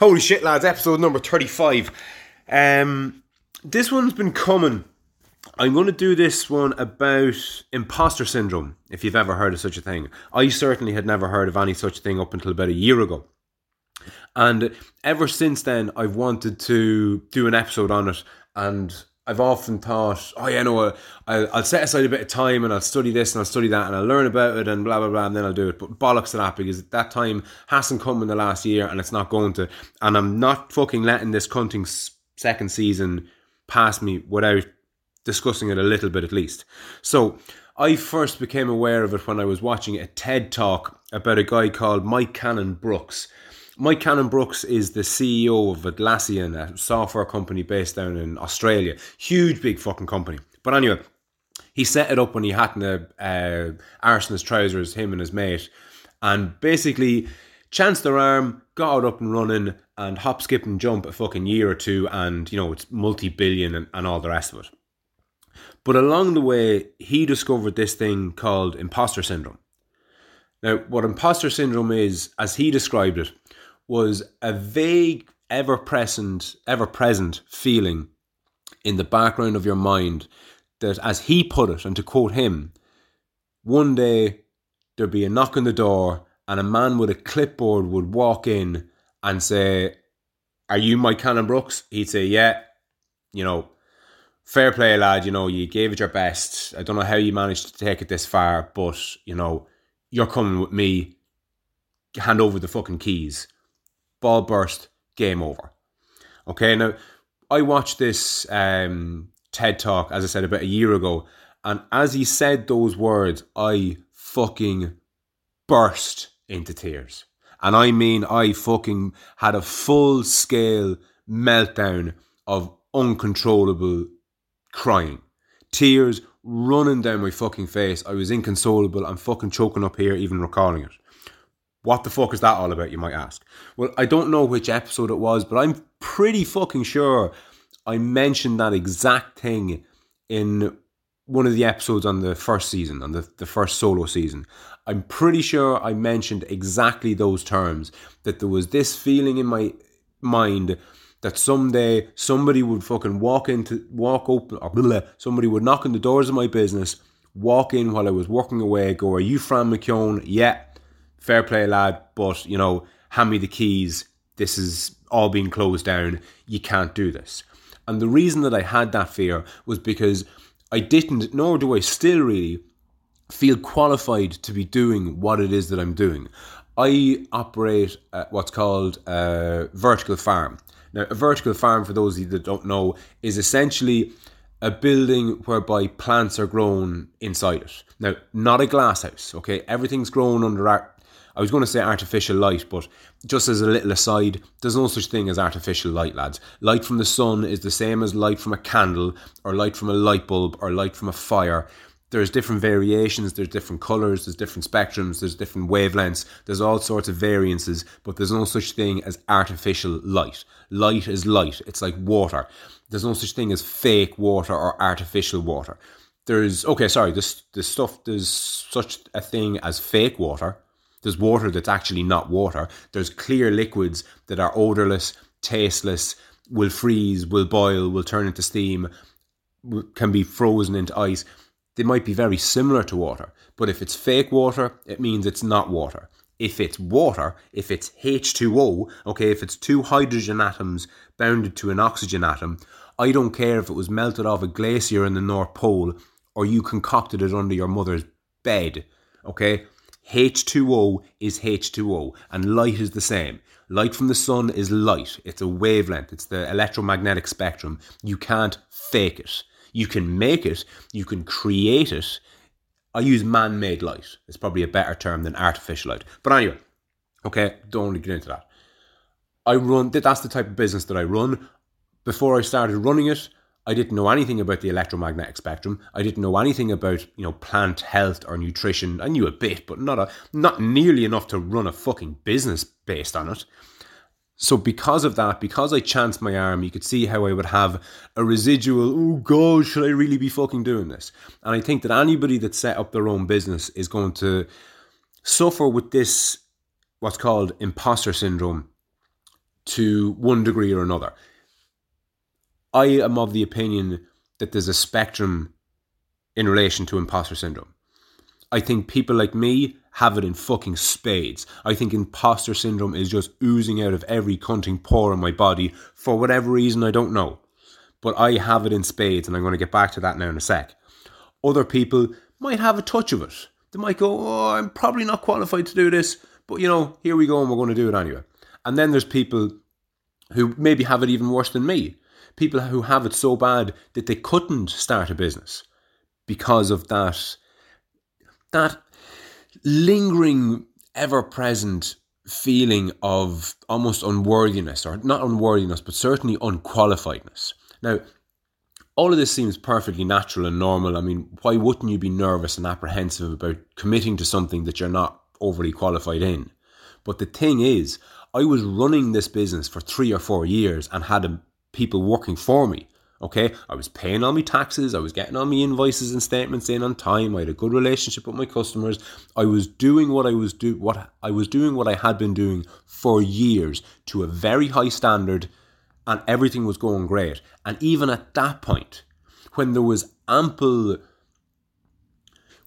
Holy shit, lads! Episode number thirty-five. Um, this one's been coming. I'm going to do this one about imposter syndrome. If you've ever heard of such a thing, I certainly had never heard of any such thing up until about a year ago. And ever since then, I've wanted to do an episode on it. And I've often thought, oh, yeah, no, I'll, I'll set aside a bit of time and I'll study this and I'll study that and I'll learn about it and blah, blah, blah, and then I'll do it. But bollocks to that because that time hasn't come in the last year and it's not going to. And I'm not fucking letting this cunting second season pass me without discussing it a little bit at least. So I first became aware of it when I was watching a TED talk about a guy called Mike Cannon Brookes. Mike Cannon Brookes is the CEO of Atlassian, a software company based down in Australia. Huge, big fucking company. But anyway, he set it up when he hadn't a uh, arse in his trousers, him and his mate, and basically chanced their arm, got it up and running, and hop, skip, and jump a fucking year or two, and you know it's multi-billion and, and all the rest of it. But along the way, he discovered this thing called imposter syndrome. Now, what imposter syndrome is, as he described it, was a vague, ever present, ever present feeling in the background of your mind that, as he put it, and to quote him, one day there'd be a knock on the door and a man with a clipboard would walk in and say, Are you Mike Cannon Brookes? He'd say, Yeah. You know, fair play, lad. You know, you gave it your best. I don't know how you managed to take it this far, but you know, you're coming with me. Hand over the fucking keys. Ball burst. Game over. Okay, now I watched this um, TED talk, as I said, about a year ago, and as he said those words, I fucking burst into tears. And I mean, I fucking had a full scale meltdown of uncontrollable crying. Tears running down my fucking face. I was inconsolable. I'm fucking choking up here, even recalling it. What the fuck is that all about, you might ask? Well, I don't know which episode it was, but I'm pretty fucking sure I mentioned that exact thing in one of the episodes on the first season, on the, the first solo season. I'm pretty sure I mentioned exactly those terms that there was this feeling in my mind that someday somebody would fucking walk into walk open or blah, somebody would knock on the doors of my business, walk in while I was working away, go, Are you Fran McKeown? Yeah, fair play, lad, but you know, hand me the keys. This is all being closed down. You can't do this. And the reason that I had that fear was because I didn't, nor do I still really feel qualified to be doing what it is that I'm doing. I operate what's called a vertical farm. Now, a vertical farm, for those of you that don't know, is essentially a building whereby plants are grown inside it. Now, not a glass house, okay? Everything's grown under. I was going to say artificial light, but just as a little aside, there's no such thing as artificial light, lads. Light from the sun is the same as light from a candle, or light from a light bulb, or light from a fire there's different variations, there's different colors, there's different spectrums, there's different wavelengths, there's all sorts of variances, but there's no such thing as artificial light. Light is light, it's like water. There's no such thing as fake water or artificial water. There's okay, sorry, this this stuff there's such a thing as fake water. There's water that's actually not water. There's clear liquids that are odorless, tasteless, will freeze, will boil, will turn into steam, can be frozen into ice they might be very similar to water, but if it's fake water, it means it's not water. If it's water, if it's H2O, okay, if it's two hydrogen atoms bounded to an oxygen atom, I don't care if it was melted off a glacier in the North Pole or you concocted it under your mother's bed, okay? H2O is H2O, and light is the same. Light from the sun is light. It's a wavelength. It's the electromagnetic spectrum. You can't fake it. You can make it, you can create it. I use man made light. It's probably a better term than artificial light. But anyway, okay, don't want to get into that. I run, that's the type of business that I run. Before I started running it, I didn't know anything about the electromagnetic spectrum. I didn't know anything about, you know, plant health or nutrition. I knew a bit, but not a not nearly enough to run a fucking business based on it. So because of that, because I chanced my arm, you could see how I would have a residual, oh god, should I really be fucking doing this? And I think that anybody that set up their own business is going to suffer with this what's called imposter syndrome to one degree or another. I am of the opinion that there's a spectrum in relation to imposter syndrome. I think people like me have it in fucking spades. I think imposter syndrome is just oozing out of every cunting pore in my body for whatever reason I don't know. But I have it in spades, and I'm going to get back to that now in a sec. Other people might have a touch of it. They might go, Oh, I'm probably not qualified to do this, but you know, here we go, and we're going to do it anyway. And then there's people who maybe have it even worse than me. People who have it so bad that they couldn't start a business because of that that lingering, ever present feeling of almost unworthiness, or not unworthiness, but certainly unqualifiedness. Now, all of this seems perfectly natural and normal. I mean, why wouldn't you be nervous and apprehensive about committing to something that you're not overly qualified in? But the thing is, I was running this business for three or four years and had people working for me Okay, I was paying all my taxes, I was getting all my invoices and statements in on time. I had a good relationship with my customers. I was doing what I was do what I was doing what I had been doing for years to a very high standard, and everything was going great. And even at that point, when there was ample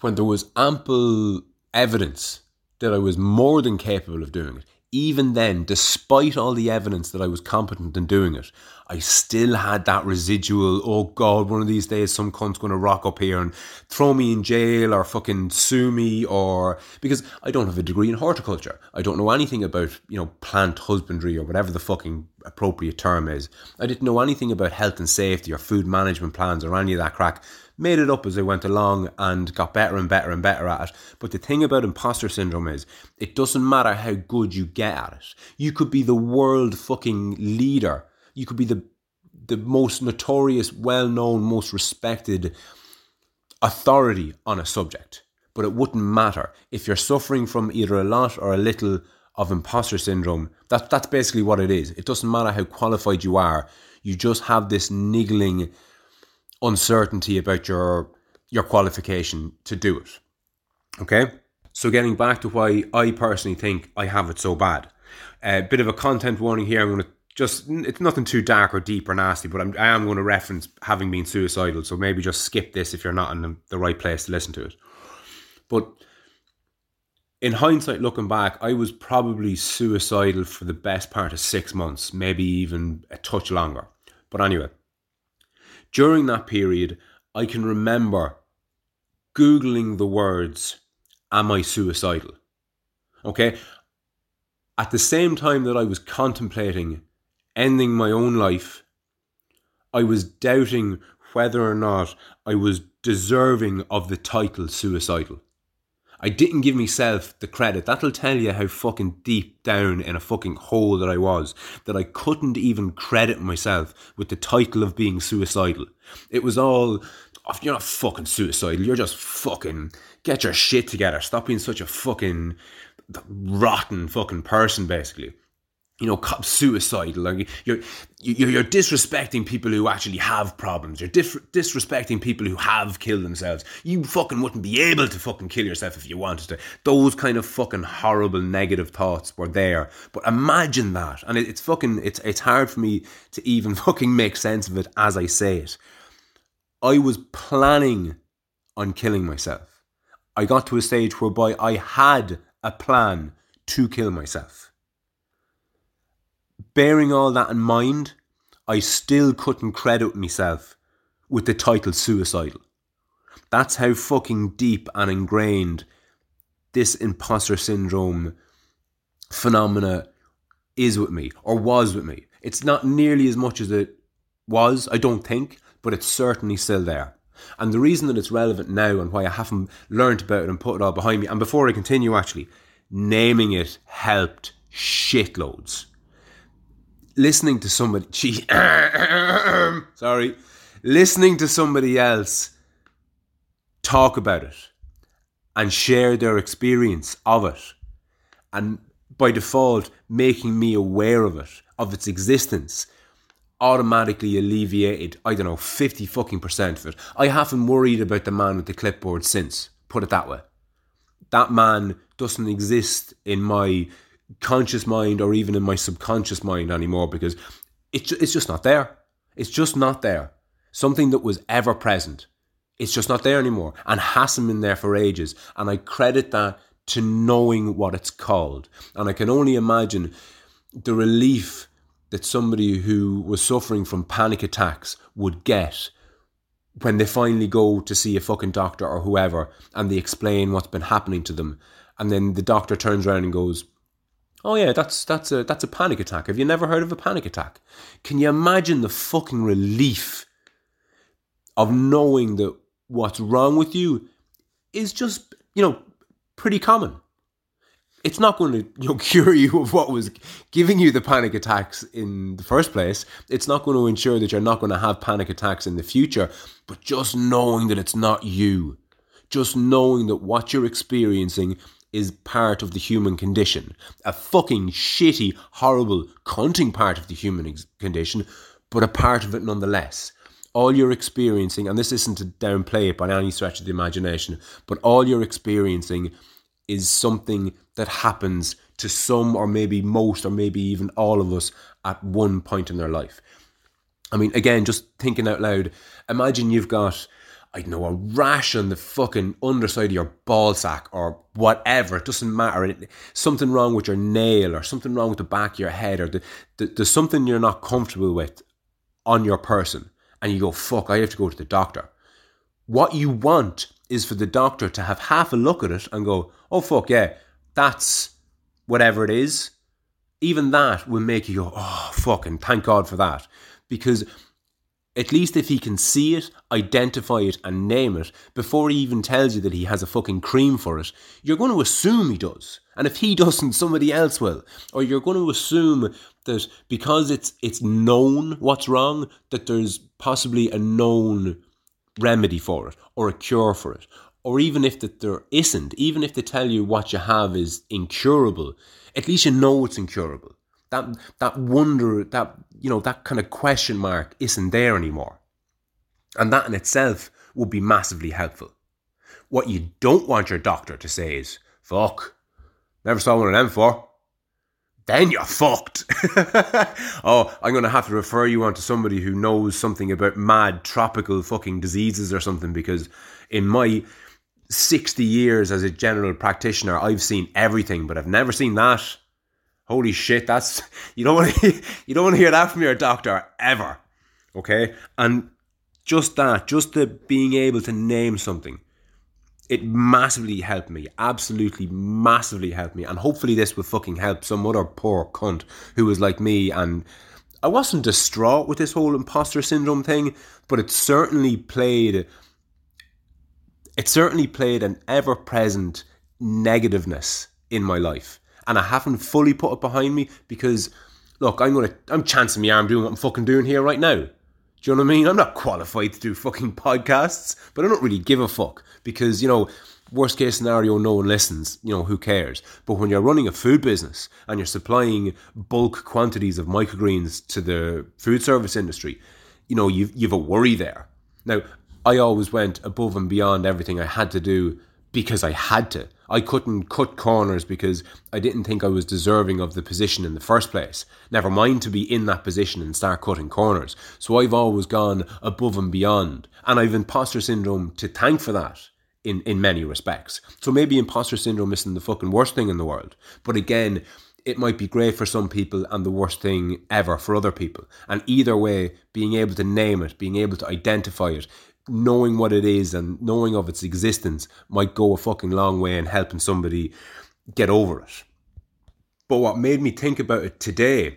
when there was ample evidence that I was more than capable of doing it, even then, despite all the evidence that I was competent in doing it, I still had that residual, oh God, one of these days some cunt's going to rock up here and throw me in jail or fucking sue me or because I don't have a degree in horticulture. I don't know anything about, you know, plant husbandry or whatever the fucking appropriate term is. I didn't know anything about health and safety or food management plans or any of that crack made it up as they went along and got better and better and better at it. But the thing about imposter syndrome is it doesn't matter how good you get at it. You could be the world fucking leader. You could be the the most notorious, well-known, most respected authority on a subject. But it wouldn't matter if you're suffering from either a lot or a little of imposter syndrome. That, that's basically what it is. It doesn't matter how qualified you are. You just have this niggling uncertainty about your your qualification to do it. Okay? So getting back to why I personally think I have it so bad. A uh, bit of a content warning here. I'm going to just it's nothing too dark or deep or nasty, but I'm, I am going to reference having been suicidal. So maybe just skip this if you're not in the, the right place to listen to it. But in hindsight, looking back, I was probably suicidal for the best part of six months, maybe even a touch longer. But anyway, during that period, I can remember Googling the words, Am I suicidal? Okay. At the same time that I was contemplating ending my own life, I was doubting whether or not I was deserving of the title suicidal. I didn't give myself the credit. That'll tell you how fucking deep down in a fucking hole that I was, that I couldn't even credit myself with the title of being suicidal. It was all, oh, you're not fucking suicidal, you're just fucking, get your shit together, stop being such a fucking rotten fucking person, basically you know, suicidal. You're, you're you're disrespecting people who actually have problems. You're disrespecting people who have killed themselves. You fucking wouldn't be able to fucking kill yourself if you wanted to. Those kind of fucking horrible negative thoughts were there. But imagine that, and it, it's fucking it's it's hard for me to even fucking make sense of it as I say it. I was planning on killing myself. I got to a stage whereby I had a plan to kill myself bearing all that in mind, I still couldn't credit myself with the title suicidal. That's how fucking deep and ingrained this imposter syndrome phenomena is with me or was with me. It's not nearly as much as it was, I don't think, but it's certainly still there. And the reason that it's relevant now and why I haven't learned about it and put it all behind me, and before I continue, actually, naming it helped shitloads listening to somebody, gee, sorry, listening to somebody else talk about it and share their experience of it, and by default, making me aware of it, of its existence, automatically alleviated, I don't know, 50 fucking percent of it. I haven't worried about the man with the clipboard since, put it that way. That man doesn't exist in my conscious mind or even in my subconscious mind anymore because it's it's just not there. It's just not there. Something that was ever present. It's just not there anymore and hasn't been there for ages. And I credit that to knowing what it's called. And I can only imagine the relief that somebody who was suffering from panic attacks would get when they finally go to see a fucking doctor or whoever and they explain what's been happening to them and then the doctor turns around and goes oh yeah that's that's a that's a panic attack have you never heard of a panic attack can you imagine the fucking relief of knowing that what's wrong with you is just you know pretty common it's not going to you know, cure you of what was giving you the panic attacks in the first place. It's not going to ensure that you're not going to have panic attacks in the future. But just knowing that it's not you, just knowing that what you're experiencing is part of the human condition, a fucking shitty, horrible, cunting part of the human ex- condition, but a part of it nonetheless. All you're experiencing, and this isn't to downplay it by any stretch of the imagination, but all you're experiencing is something that happens to some or maybe most or maybe even all of us at one point in their life. I mean, again, just thinking out loud, imagine you've got, I don't know, a rash on the fucking underside of your ball sack or whatever. It doesn't matter. Something wrong with your nail or something wrong with the back of your head or the, the, there's something you're not comfortable with on your person. And you go, fuck, I have to go to the doctor. What you want is for the doctor to have half a look at it and go, oh, fuck, yeah, that's whatever it is. Even that will make you go, oh, fucking thank God for that. Because at least if he can see it, identify it, and name it before he even tells you that he has a fucking cream for it, you're going to assume he does. And if he doesn't, somebody else will. Or you're going to assume that because it's it's known what's wrong, that there's possibly a known remedy for it or a cure for it. Or even if that there isn't, even if they tell you what you have is incurable, at least you know it's incurable. That that wonder, that you know, that kind of question mark isn't there anymore. And that in itself would be massively helpful. What you don't want your doctor to say is, fuck, never saw one of them before then you're fucked. oh, I'm going to have to refer you on to somebody who knows something about mad tropical fucking diseases or something because in my 60 years as a general practitioner, I've seen everything, but I've never seen that. Holy shit, that's you don't want to you don't want to hear that from your doctor ever. Okay? And just that, just the being able to name something it massively helped me. Absolutely massively helped me. And hopefully this will fucking help some other poor cunt who was like me and I wasn't distraught with this whole imposter syndrome thing, but it certainly played it certainly played an ever present negativeness in my life. And I haven't fully put it behind me because look, I'm gonna I'm chancing my arm doing what I'm fucking doing here right now. Do you know what I mean? I'm not qualified to do fucking podcasts, but I don't really give a fuck because, you know, worst case scenario, no one listens. You know, who cares? But when you're running a food business and you're supplying bulk quantities of microgreens to the food service industry, you know, you've, you've a worry there. Now, I always went above and beyond everything I had to do because I had to. I couldn't cut corners because I didn't think I was deserving of the position in the first place. Never mind to be in that position and start cutting corners. So I've always gone above and beyond. And I've imposter syndrome to thank for that in, in many respects. So maybe imposter syndrome isn't the fucking worst thing in the world. But again, it might be great for some people and the worst thing ever for other people. And either way, being able to name it, being able to identify it, knowing what it is and knowing of its existence might go a fucking long way in helping somebody get over it. But what made me think about it today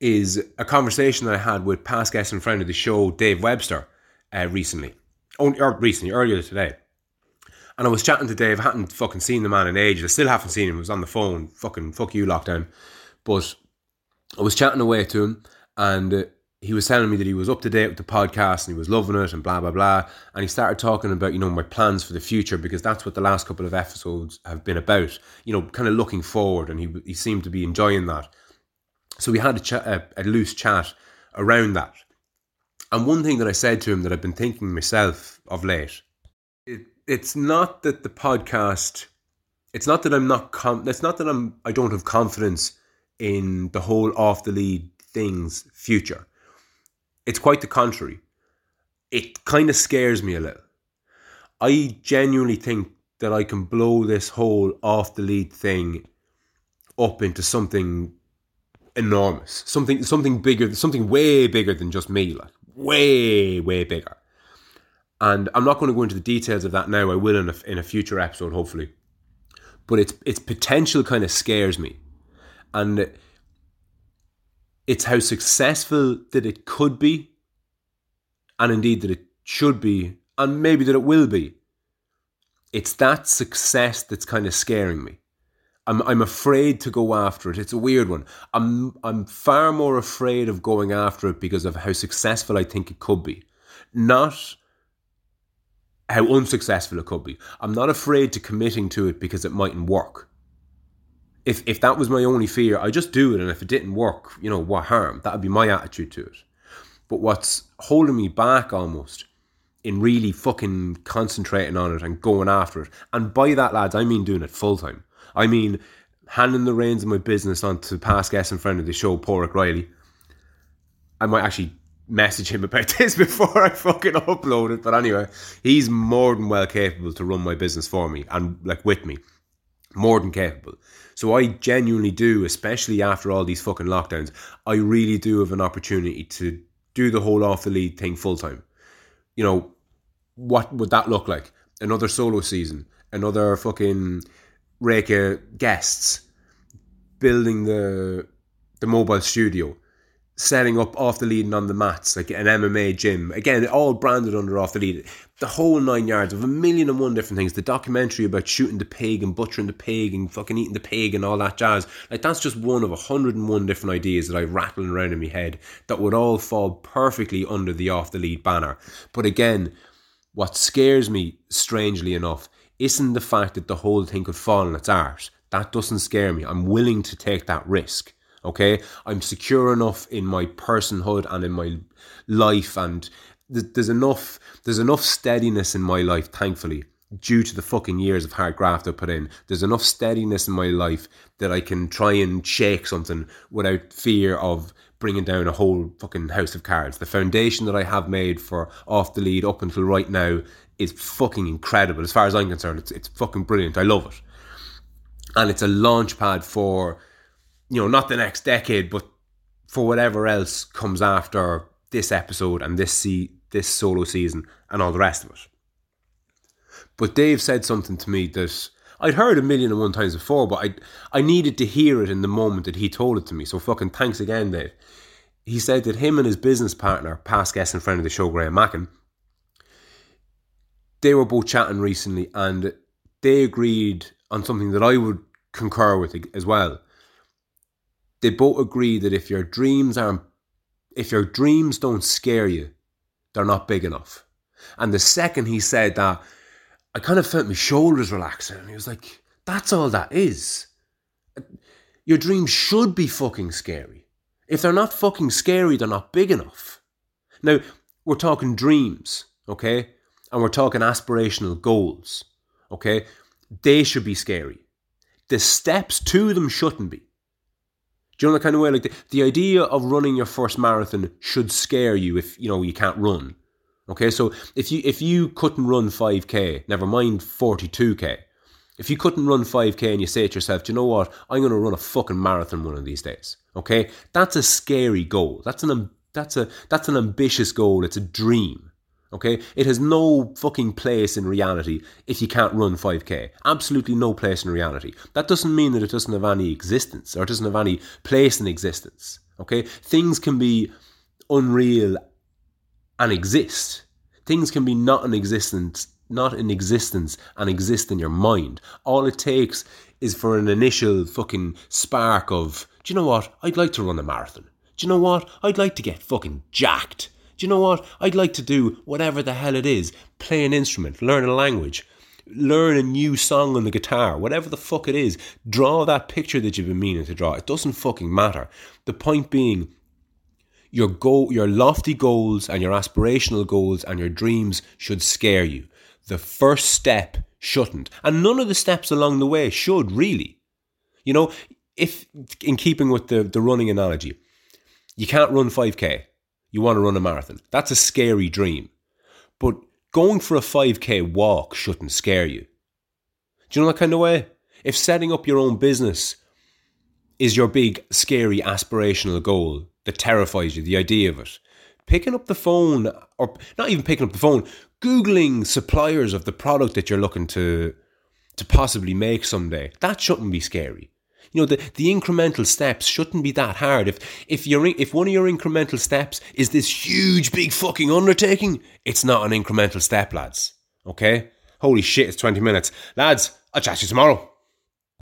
is a conversation that I had with past guest and friend of the show, Dave Webster, uh, recently. Only, or recently, earlier today. And I was chatting to Dave. I hadn't fucking seen the man in ages. I still haven't seen him. He was on the phone. Fucking fuck you, lockdown. But I was chatting away to him, and he was telling me that he was up to date with the podcast and he was loving it and blah blah blah. And he started talking about you know my plans for the future because that's what the last couple of episodes have been about you know kind of looking forward. And he he seemed to be enjoying that. So we had a, chat, a, a loose chat around that. And one thing that I said to him that I've been thinking myself of late it, it's not that the podcast it's not that I'm not com- it's not that I'm I don't have confidence in the whole off the lead things future. It's quite the contrary. It kind of scares me a little. I genuinely think that I can blow this whole off the lead thing up into something enormous, something something bigger, something way bigger than just me, like way way bigger. And I'm not going to go into the details of that now. I will in a, in a future episode, hopefully. But its its potential kind of scares me, and it's how successful that it could be, and indeed that it should be, and maybe that it will be. It's that success that's kind of scaring me. I'm I'm afraid to go after it. It's a weird one. I'm I'm far more afraid of going after it because of how successful I think it could be, not how unsuccessful it could be. I'm not afraid to committing to it because it mightn't work. If if that was my only fear, I just do it, and if it didn't work, you know what harm? That would be my attitude to it. But what's holding me back almost in really fucking concentrating on it and going after it, and by that, lads, I mean doing it full time. I mean, handing the reins of my business on to past guest and friend of the show, Porrick Riley. I might actually message him about this before I fucking upload it. But anyway, he's more than well capable to run my business for me and like with me. More than capable. So I genuinely do, especially after all these fucking lockdowns, I really do have an opportunity to do the whole off the lead thing full time. You know, what would that look like? Another solo season, another fucking of guests, building the the mobile studio, setting up off the lead and on the mats, like an MMA gym. Again, all branded under off the lead. The whole nine yards of a million and one different things. The documentary about shooting the pig and butchering the pig and fucking eating the pig and all that jazz. Like that's just one of a hundred and one different ideas that I rattling around in my head that would all fall perfectly under the off the lead banner. But again, what scares me, strangely enough, isn't the fact that the whole thing could fall on its arse. That doesn't scare me. I'm willing to take that risk. Okay, I'm secure enough in my personhood and in my life, and there's enough there's enough steadiness in my life, thankfully, due to the fucking years of hard graft I put in. There's enough steadiness in my life that I can try and shake something without fear of bringing down a whole fucking house of cards. The foundation that I have made for off the lead up until right now is fucking incredible. As far as I'm concerned, it's it's fucking brilliant. I love it, and it's a launch pad for, you know, not the next decade, but for whatever else comes after this episode and this see this solo season and all the rest of it. But Dave said something to me that I'd heard a million and one times before, but I I needed to hear it in the moment that he told it to me. So fucking thanks again, Dave. He said that him and his business partner, past guest and friend of the show, Graham Mackin, they were both chatting recently and they agreed on something that I would concur with as well. They both agree that if your dreams aren't if your dreams don't scare you, they're not big enough. And the second he said that, I kind of felt my shoulders relaxing. And he was like, that's all that is. Your dreams should be fucking scary. If they're not fucking scary, they're not big enough. Now, we're talking dreams, okay? and we're talking aspirational goals, okay, they should be scary. The steps to them shouldn't be. You know the kind of way? Like the, the idea of running your first marathon should scare you if you know you can't run. Okay, so if you if you couldn't run 5k, never mind 42k, if you couldn't run 5k and you say to yourself, Do you know what, I'm going to run a fucking marathon one of these days. Okay, that's a scary goal. That's an that's a that's an ambitious goal. It's a dream. Okay? It has no fucking place in reality if you can't run 5k. Absolutely no place in reality. That doesn't mean that it doesn't have any existence or it doesn't have any place in existence. Okay? Things can be unreal and exist. Things can be not in existence, not in existence and exist in your mind. All it takes is for an initial fucking spark of, do you know what? I'd like to run a marathon. Do you know what? I'd like to get fucking jacked. Do you know what? I'd like to do whatever the hell it is play an instrument, learn a language, learn a new song on the guitar, whatever the fuck it is. Draw that picture that you've been meaning to draw. It doesn't fucking matter. The point being, your goal, your lofty goals and your aspirational goals and your dreams should scare you. The first step shouldn't. And none of the steps along the way should really. You know, if in keeping with the, the running analogy, you can't run 5k, you want to run a marathon. That's a scary dream. But going for a 5k walk shouldn't scare you. Do you know that kind of way? If setting up your own business is your big, scary, aspirational goal that terrifies you, the idea of it, picking up the phone, or not even picking up the phone, Googling suppliers of the product that you're looking to to possibly make someday, that shouldn't be scary. You know, the, the incremental steps shouldn't be that hard. If if you if one of your incremental steps is this huge big fucking undertaking, it's not an incremental step, lads. Okay? Holy shit, it's 20 minutes. Lads, I'll chat to you tomorrow.